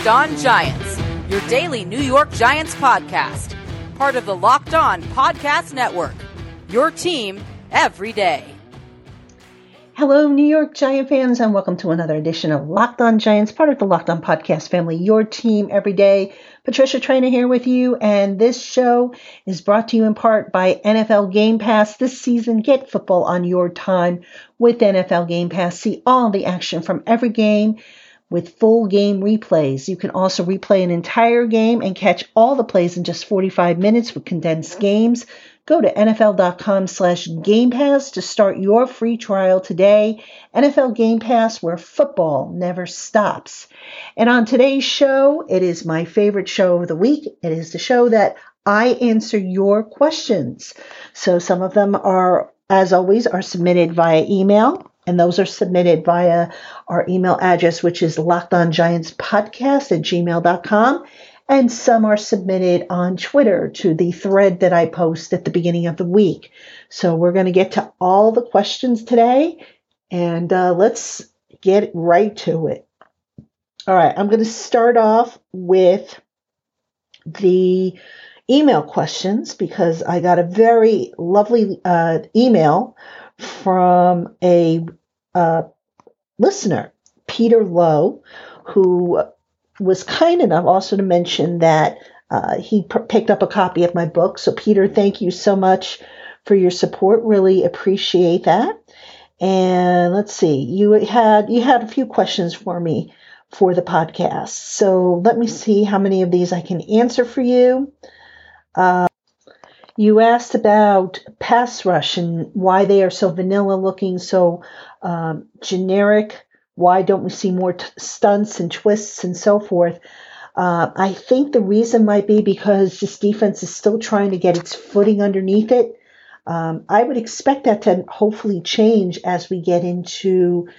Locked On Giants, your daily New York Giants podcast, part of the Locked On Podcast Network. Your team every day. Hello, New York Giant fans, and welcome to another edition of Locked On Giants, part of the Locked On Podcast family, your team every day. Patricia Traina here with you, and this show is brought to you in part by NFL Game Pass. This season, get football on your time with NFL Game Pass. See all the action from every game with full game replays. You can also replay an entire game and catch all the plays in just 45 minutes with condensed games. Go to NFL.com slash Game Pass to start your free trial today. NFL Game Pass, where football never stops. And on today's show, it is my favorite show of the week. It is the show that I answer your questions. So some of them are, as always, are submitted via email. And those are submitted via our email address, which is lockedongiantspodcast at gmail.com and some are submitted on Twitter to the thread that I post at the beginning of the week. So we're going to get to all the questions today, and uh, let's get right to it. All right, I'm going to start off with the email questions because I got a very lovely uh, email from a uh, listener, Peter Lowe, who was kind enough also to mention that uh, he picked up a copy of my book. So, Peter, thank you so much for your support. Really appreciate that. And let's see, you had you had a few questions for me for the podcast. So let me see how many of these I can answer for you. Uh, you asked about pass rush and why they are so vanilla looking, so um, generic. Why don't we see more t- stunts and twists and so forth? Uh, I think the reason might be because this defense is still trying to get its footing underneath it. Um, I would expect that to hopefully change as we get into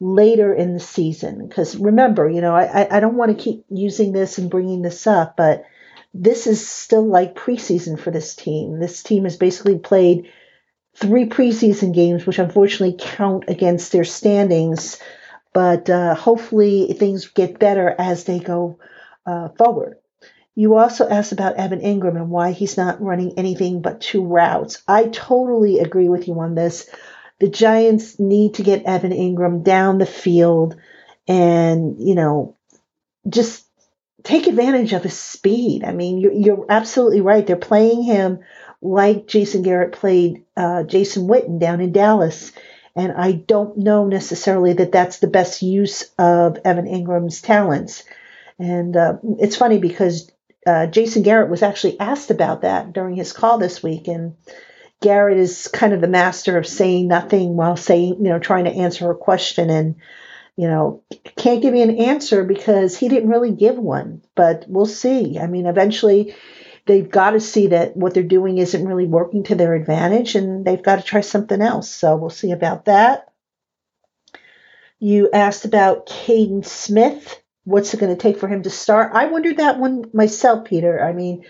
later in the season. Because remember, you know, I, I don't want to keep using this and bringing this up, but this is still like preseason for this team. This team has basically played three preseason games, which unfortunately count against their standings but uh, hopefully things get better as they go uh, forward. You also asked about Evan Engram and why he's not running anything but two routes. I totally agree with you on this. The Giants need to get Evan Engram down the field and, you know, just take advantage of his speed. I mean, you're, you're absolutely right. They're playing him like Jason Garrett played uh, Jason Witten down in Dallas and I don't know necessarily that that's the best use of Evan Engram's talents. And uh, it's funny because uh, Jason Garrett was actually asked about that during his call this week. And Garrett is kind of the master of saying nothing while saying, you know, trying to answer a question. And, you know, can't give me an answer because he didn't really give one. But we'll see. I mean, eventually they've got to see that what they're doing isn't really working to their advantage and they've got to try something else. So we'll see about that. You asked about Kaden Smith. What's it going to take for him to start? I wondered that one myself, Peter. I mean,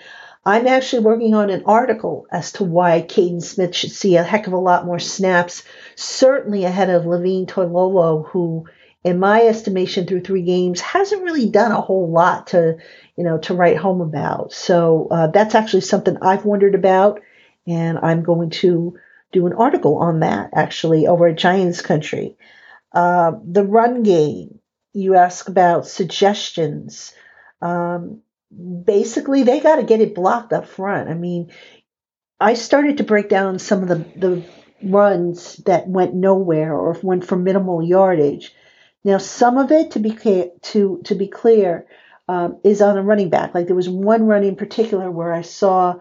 I'm actually working on an article as to why Kaden Smith should see a heck of a lot more snaps, certainly ahead of Levine Toilolo, who, in my estimation, through three games, hasn't really done a whole lot to you know, to write home about. So uh, that's actually something I've wondered about, and I'm going to do an article on that actually over at Giants Country. Uh, the run game, you ask about suggestions. Um, basically, they got to get it blocked up front. I mean, I started to break down some of the, the runs that went nowhere or went for minimal yardage. Now, some of it, to be to to be clear, um, is on a running back. Like there was one run in particular where I saw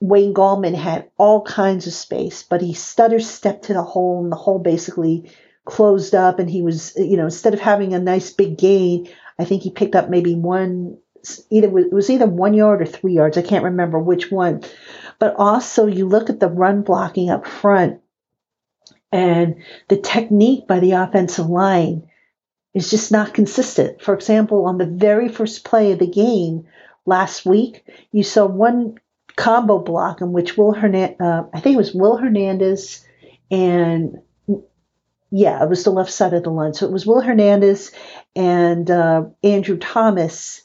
Wayne Gallman had all kinds of space, but he stutter stepped to the hole and the hole basically closed up. And he was, you know, instead of having a nice big gain, I think he picked up maybe one, either it was either one yard or three yards. I can't remember which one. But also, you look at the run blocking up front and the technique by the offensive line is just not consistent. For example, on the very first play of the game last week, you saw one combo block in which Will Hernandez, uh, I think it was Will Hernandez and Yeah, it was the left side of the line. So it was Will Hernandez and uh, Andrew Thomas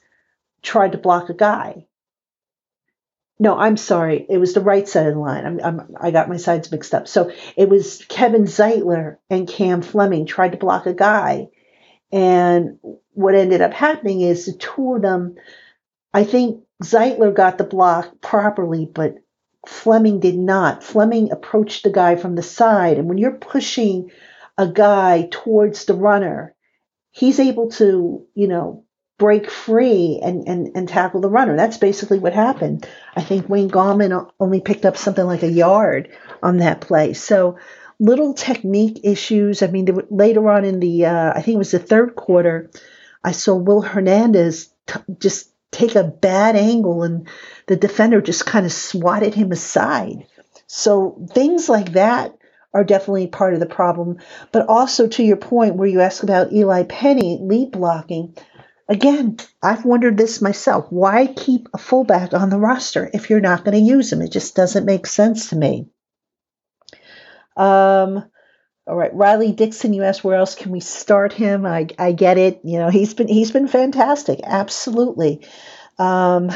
tried to block a guy. No, I'm sorry. It was the right side of the line. I'm, I'm, i got my sides mixed up. So it was Kevin Zeitler and Cam Fleming tried to block a guy. And what ended up happening is the two of them, I think Zeitler got the block properly, but Fleming did not. Fleming approached the guy from the side. And when you're pushing a guy towards the runner, he's able to, you know, break free and, and, and tackle the runner. That's basically what happened. I think Wayne Gallman only picked up something like a yard on that play. So little technique issues. I mean, were, later on in the, uh, I think it was the third quarter, I saw Will Hernandez t- just take a bad angle and the defender just kind of swatted him aside. So things like that are definitely part of the problem. But also to your point where you ask about Eli Penny lead blocking, again, I've wondered this myself. Why keep a fullback on the roster if you're not going to use him? It just doesn't make sense to me. Um, all right, Riley Dixon. You asked where else can we start him? I I get it. You know he's been he's been fantastic, absolutely. Um,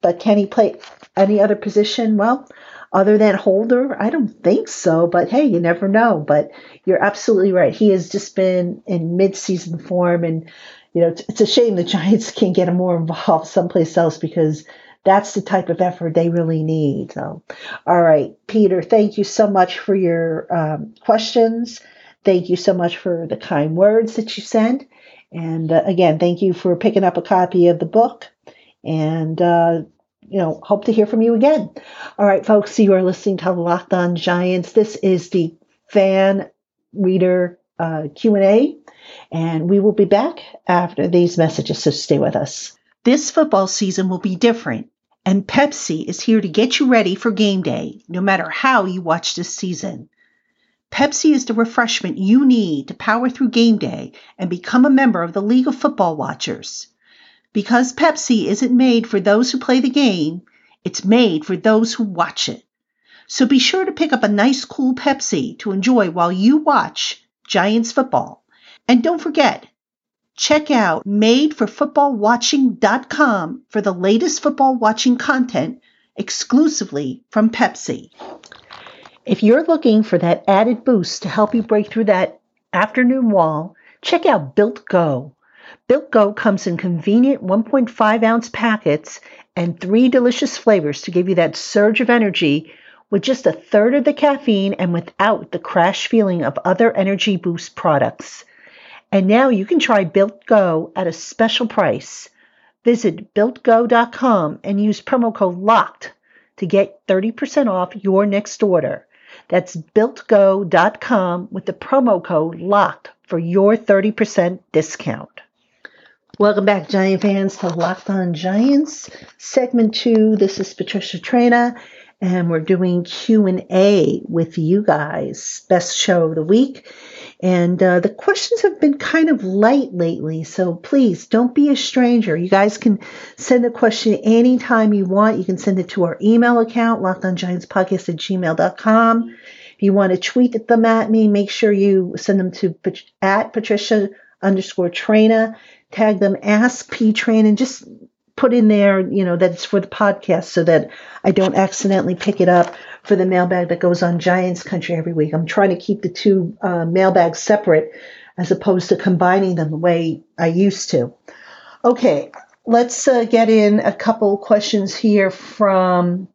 but can he play any other position? Well, other than holder, I don't think so. But hey, you never know. But you're absolutely right. He has just been in mid-season form, and you know it's, it's a shame the Giants can't get more involved someplace else because that's the type of effort they really need. So, all right, Peter, thank you so much for your um, questions. Thank you so much for the kind words that you sent. And uh, again, thank you for picking up a copy of the book. And, uh, you know, hope to hear from you again. All right, folks, you are listening to Locked On Giants. This is the fan reader uh, Q&A, and we will be back after these messages, so stay with us. This football season will be different. And Pepsi is here to get you ready for game day, no matter how you watch this season. Pepsi is the refreshment you need to power through game day and become a member of the League of Football Watchers. Because Pepsi isn't made for those who play the game, it's made for those who watch it. So be sure to pick up a nice cool Pepsi to enjoy while you watch Giants football. And don't forget, Check out madeforfootballwatching.com for the latest football watching content exclusively from Pepsi. If you're looking for that added boost to help you break through that afternoon wall, check out Built Go. Built Go comes in convenient 1.5 ounce packets and three delicious flavors to give you that surge of energy with just a third of the caffeine and without the crash feeling of other energy boost products. And now you can try Built Go at a special price. Visit builtgo.com and use promo code LOCKED to get 30% off your next order. That's builtgo.com with the promo code LOCKED for your 30% discount. Welcome back, Giant fans, to Locked On Giants, segment two. This is Patricia Traina, and we're doing Q and A with you guys. Best show of the week. And uh, the questions have been kind of light lately, so please don't be a stranger. You guys can send a question anytime you want. You can send it to our email account, lockedongiantspodcast at gmail.com. If you want to tweet them at me, make sure you send them to at Patricia underscore Traina. Tag them Ask P Train and just put in there, you know, that it's for the podcast so that I don't accidentally pick it up for the mailbag that goes on Giants Country every week. I'm trying to keep the two uh, mailbags separate as opposed to combining them the way I used to. Okay, let's uh, get in a couple questions here from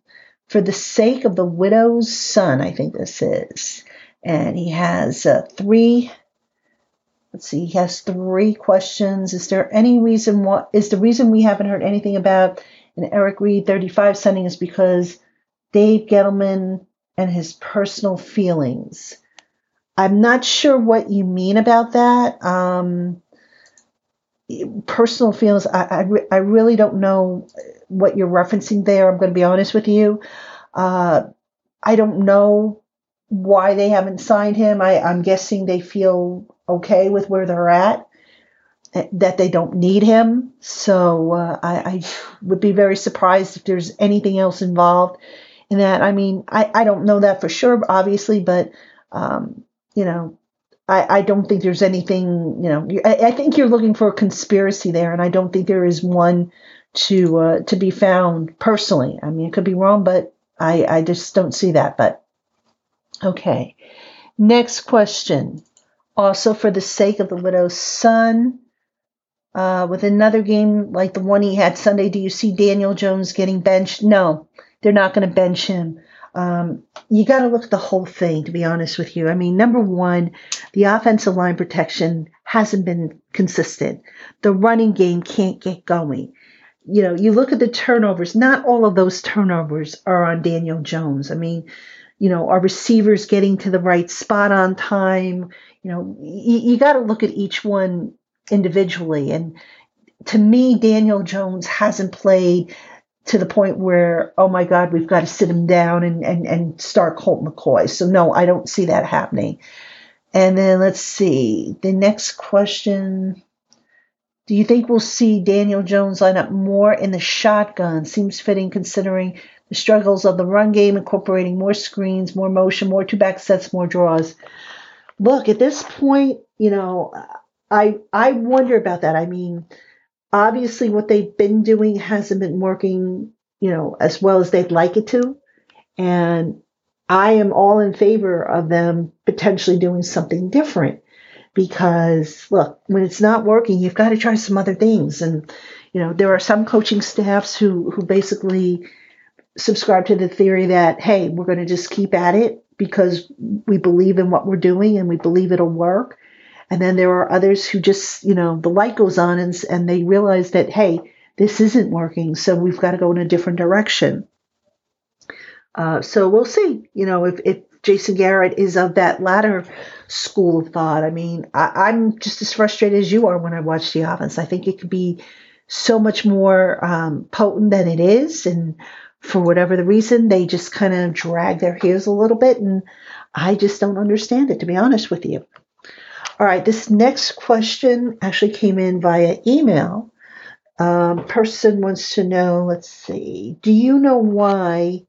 For the Sake of the Widow's Son, I think this is. And he has uh, three let's see, he has three questions. Is there any reason what is the reason we haven't heard anything about an Eric Reid 35 signing is because Dave Gettleman and his personal feelings. I'm not sure what you mean about that. Um, personal feelings, I, I, re- I, really don't know what you're referencing there. I'm going to be honest with you. Uh, I don't know why they haven't signed him. I, I'm guessing they feel okay with where they're at, eh, that they don't need him. So uh, I, I, would be very surprised if there's anything else involved in that. I mean, I, I don't know that for sure, obviously, but um, you know, I, I don't think there's anything, you know, I, I, think you're looking for a conspiracy there, and I don't think there is one to uh, to be found personally. I mean, it could be wrong, but I, I just don't see that. But okay. Next question. Also, for the sake of the widow's son, uh, with another game like the one he had Sunday, do you see Daniel Jones getting benched? No, they're not going to bench him. Um, you got to look at the whole thing, to be honest with you. I mean, number one, the offensive line protection hasn't been consistent. The running game can't get going. You know, you look at the turnovers, not all of those turnovers are on Daniel Jones. I mean, you know, are receivers getting to the right spot on time? You know, you, you got to look at each one individually. And to me, Daniel Jones hasn't played to the point where, oh my God, we've got to sit him down and, and, and start Colt McCoy. So, no, I don't see that happening. And then let's see. The next question Do you think we'll see Daniel Jones line up more in the shotgun? Seems fitting considering the struggles of the run game, incorporating more screens, more motion, more two back sets, more draws. Look, at this point, you know, I I wonder about that. I mean, obviously what they've been doing hasn't been working, you know, as well as they'd like it to. And I am all in favor of them potentially doing something different because look, when it's not working, you've got to try some other things. And, you know, there are some coaching staffs who, who basically subscribe to the theory that, hey, we're going to just keep at it because we believe in what we're doing and we believe it'll work. And then there are others who just, you know, the light goes on and, and they realize that, hey, this isn't working, so we've got to go in a different direction. Uh, so we'll see, you know, if, if Jason Garrett is of that latter school of thought. I mean, I, am just as frustrated as you are when I watch the offense. I think it could be so much more um, potent than it is. And for whatever the reason, they just kind of drag their heels a little bit. And I just don't understand it, to be honest with you. All right, this next question actually came in via email. Um, person wants to know, let's see, do you know why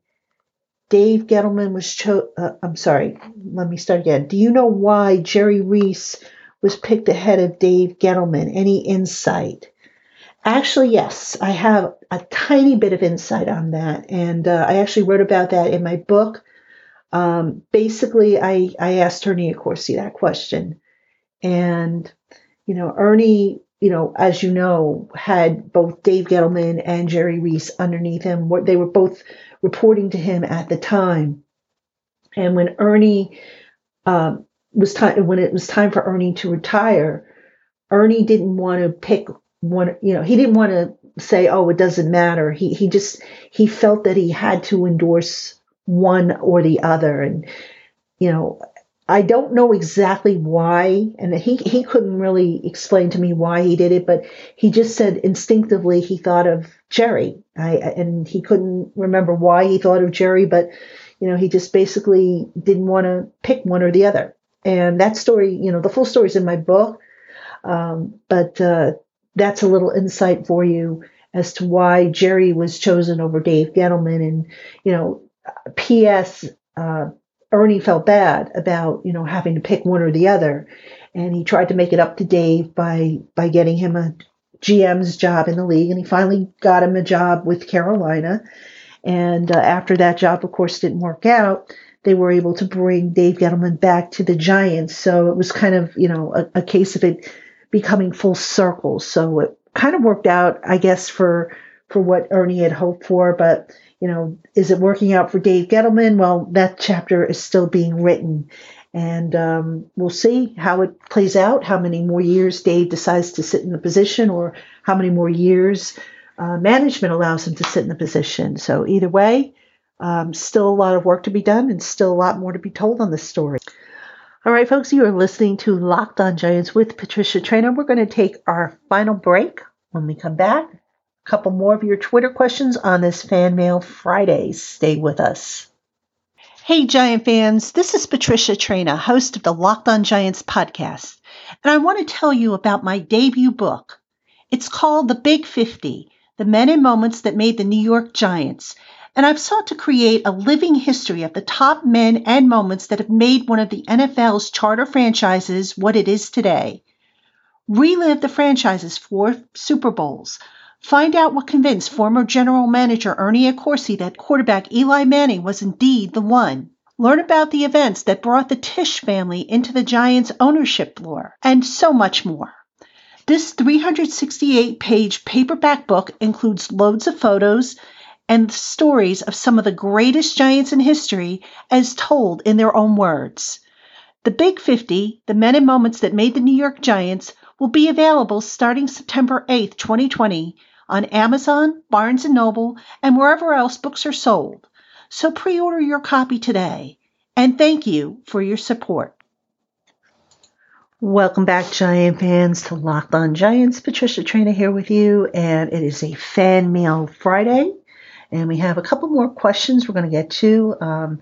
Dave Gettleman was chosen? Uh, I'm sorry, let me start again. Do you know why Jerry Reese was picked ahead of Dave Gettleman? Any insight? Actually, yes, I have a tiny bit of insight on that, and uh, I actually wrote about that in my book. Um, basically, I, I asked Ernie Accorsi that question. And, you know, Ernie, you know, as you know, had both Dave Gettleman and Jerry Reese underneath him. They were both reporting to him at the time. And when Ernie um, was time, when it was time for Ernie to retire, Ernie didn't want to pick one. You know, he didn't want to say, "Oh, it doesn't matter." He he just he felt that he had to endorse one or the other, and you know, I don't know exactly why, and he, he couldn't really explain to me why he did it, but he just said instinctively he thought of Jerry. I, and he couldn't remember why he thought of Jerry, but you know, he just basically didn't want to pick one or the other. And that story, you know, the full story is in my book, um, but uh, that's a little insight for you as to why Jerry was chosen over Dave Gettleman. And you know, P.S. Uh, Ernie felt bad about, you know, having to pick one or the other. And he tried to make it up to Dave by by getting him a GM's job in the league, and he finally got him a job with Carolina. And uh, after that job, of course, didn't work out, they were able to bring Dave Gettleman back to the Giants. So it was kind of, you know, a, a case of it becoming full circle. So it kind of worked out, I guess, for for what Ernie had hoped for, but you know, is it working out for Dave Gettleman? Well, that chapter is still being written. And um, we'll see how it plays out, how many more years Dave decides to sit in the position, or how many more years uh, management allows him to sit in the position. So, either way, um, still a lot of work to be done and still a lot more to be told on this story. All right, folks, you are listening to Locked On Giants with Patricia Traina. We're going to take our final break. When we come back, A couple more of your Twitter questions on this Fan Mail Friday. Stay with us. Hey, Giant fans, this is Patricia Traina, host of the Locked on Giants podcast, and I want to tell you about my debut book. It's called The Big 50 The Men and Moments That Made the New York Giants, and I've sought to create a living history of the top men and moments that have made one of the NFL's charter franchises what it is today. Relive the franchise's four Super Bowls. Find out what convinced former general manager Ernie Accorsi that quarterback Eli Manning was indeed the one. Learn about the events that brought the Tisch family into the Giants' ownership lore, and so much more. This 368 page paperback book includes loads of photos and stories of some of the greatest Giants in history as told in their own words. The Big 50, the men and moments that made the New York Giants, will be available starting September 8, 2020 on Amazon, Barnes & Noble, and wherever else books are sold. So pre-order your copy today. And thank you for your support. Welcome back, Giant fans, to Locked On Giants. Patricia Traina here with you, and it is a fan mail Friday. And we have a couple more questions we're going to get to, um,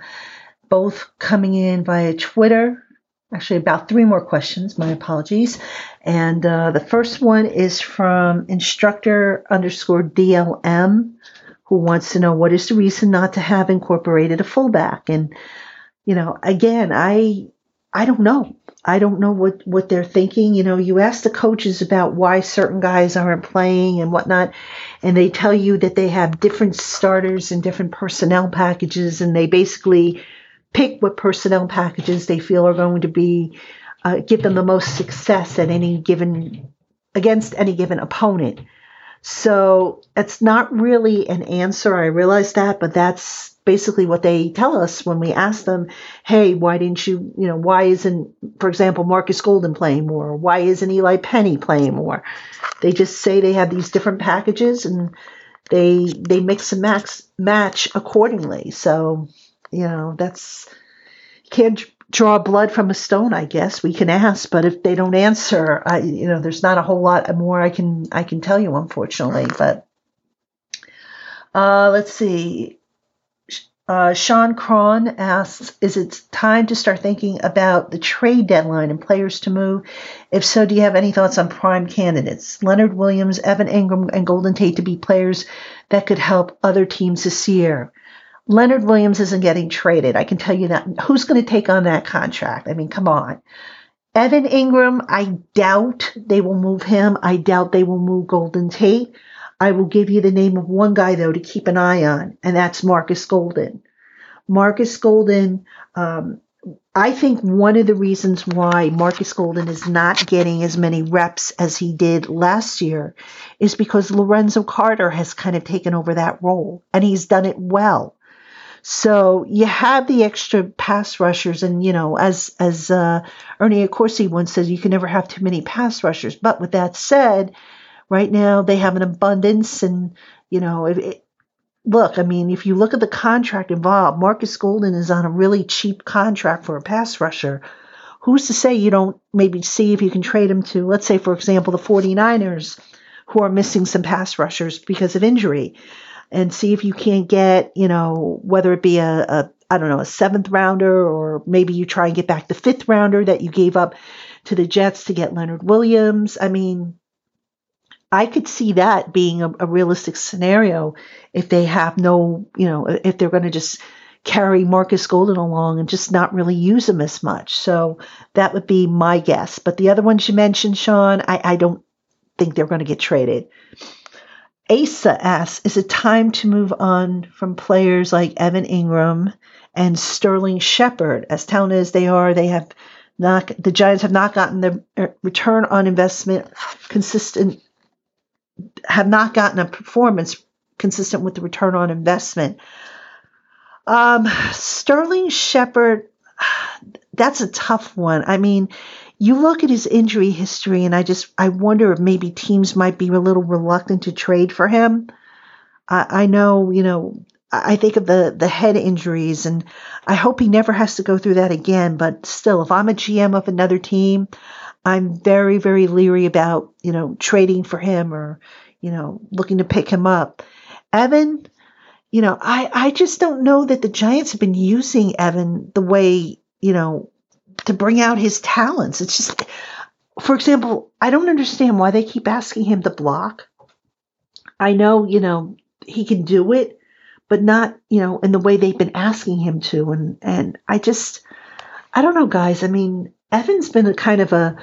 both coming in via Twitter. Actually, about three more questions. My apologies. And uh, the first one is from instructor underscore DLM, who wants to know what is the reason not to have incorporated a fullback. And you know, again, I I don't know. I don't know what, what they're thinking. You know, you ask the coaches about why certain guys aren't playing and whatnot, and they tell you that they have different starters and different personnel packages, and they basically pick what personnel packages they feel are going to be uh, give them the most success at any given against any given opponent. So it's not really an answer. I realize that, but that's basically what they tell us when we ask them, hey, why didn't you, you know, why isn't, for example, Markus Golden playing more? Why isn't Eli Penny playing more? They just say they have these different packages and they they mix and match match accordingly. So, you know, that's can't draw blood from a stone, I guess. We can ask, but if they don't answer, I you know, there's not a whole lot more I can I can tell you, unfortunately. But uh, let's see. Uh, Sean Cron asks, is it time to start thinking about the trade deadline and players to move? If so, do you have any thoughts on prime candidates? Leonard Williams, Evan Engram, and Golden Tate to be players that could help other teams this year. Leonard Williams isn't getting traded. I can tell you that. Who's going to take on that contract? I mean, come on. Evan Engram, I doubt they will move him. I doubt they will move Golden Tate. I will give you the name of one guy, though, to keep an eye on, and that's Markus Golden. Markus Golden, um, I think one of the reasons why Markus Golden is not getting as many reps as he did last year is because Lorenzo Carter has kind of taken over that role, and he's done it well. So you have the extra pass rushers, and you know, as as uh, Ernie Accorsi once said, you can never have too many pass rushers. But with that said, Right now, they have an abundance, and you know, it, look, I mean, if you look at the contract involved, Markus Golden is on a really cheap contract for a pass rusher. Who's to say you don't maybe see if you can trade him to, let's say, for example, the 49ers, who are missing some pass rushers because of injury, and see if you can't get, you know, whether it be a, a I don't know, a seventh rounder, or maybe you try and get back the fifth rounder that you gave up to the Jets to get Leonard Williams. I mean, I could see that being a, a realistic scenario if they have no, you know, if they're going to just carry Markus Golden along and just not really use him as much. So that would be my guess. But the other ones you mentioned, Sean, I, I don't think they're going to get traded. Asa asks, is it time to move on from players like Evan Engram and Sterling Shepard? As talented as they are, they have not the Giants have not gotten the uh, return on investment consistent have not gotten a performance consistent with the return on investment. Um, Sterling Shepard, that's a tough one. I mean, you look at his injury history, and I just I wonder if maybe teams might be a little reluctant to trade for him. I, I know, you know, I think of the the head injuries, and I hope he never has to go through that again. But still, if I'm a GM of another team, I'm very, very leery about, you know, trading for him or, you know, looking to pick him up. Evan, you know, I, I just don't know that the Giants have been using Evan the way, you know, to bring out his talents. It's just, for example, I don't understand why they keep asking him to block. I know, you know, he can do it, but not, you know, in the way they've been asking him to. And, and I just, I don't know, guys. I mean, Evan's been a kind of a,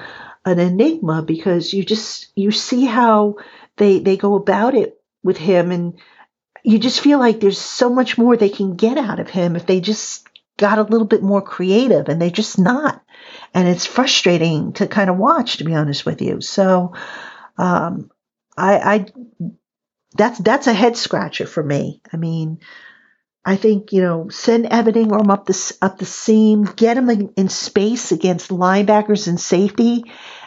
an enigma because you just, you see how they, they go about it with him and you just feel like there's so much more they can get out of him if they just got a little bit more creative and they're just not. And it's frustrating to kind of watch, to be honest with you. So, um, I, I, that's, that's a head scratcher for me. I mean, I think, you know, send Evan Engram up the, up the seam, get him in, in space against linebackers and safety.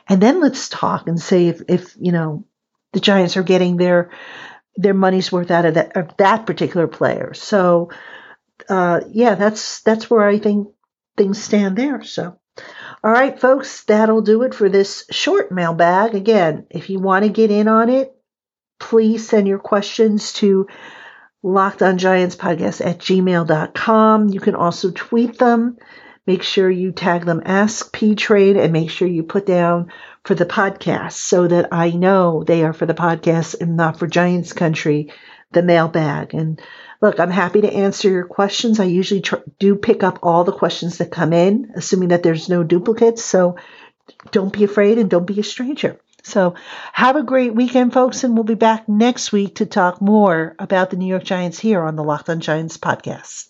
And then let's talk and say if, if, you know, the Giants are getting their, their money's worth out of that, of that particular player. So, uh, yeah, that's that's where I think things stand there. So, all right, folks, that'll do it for this short mailbag. Again, if you want to get in on it, please send your questions to locked on giants podcast at gmail.com. You can also tweet them. Make sure you tag them Ask P Train and make sure you put down for the podcast so that I know they are for the podcast and not for Giants Country, the mailbag. And look, I'm happy to answer your questions. I usually tr- do pick up all the questions that come in, assuming that there's no duplicates. So don't be afraid and don't be a stranger. So have a great weekend, folks, and we'll be back next week to talk more about the New York Giants here on the Locked on Giants podcast.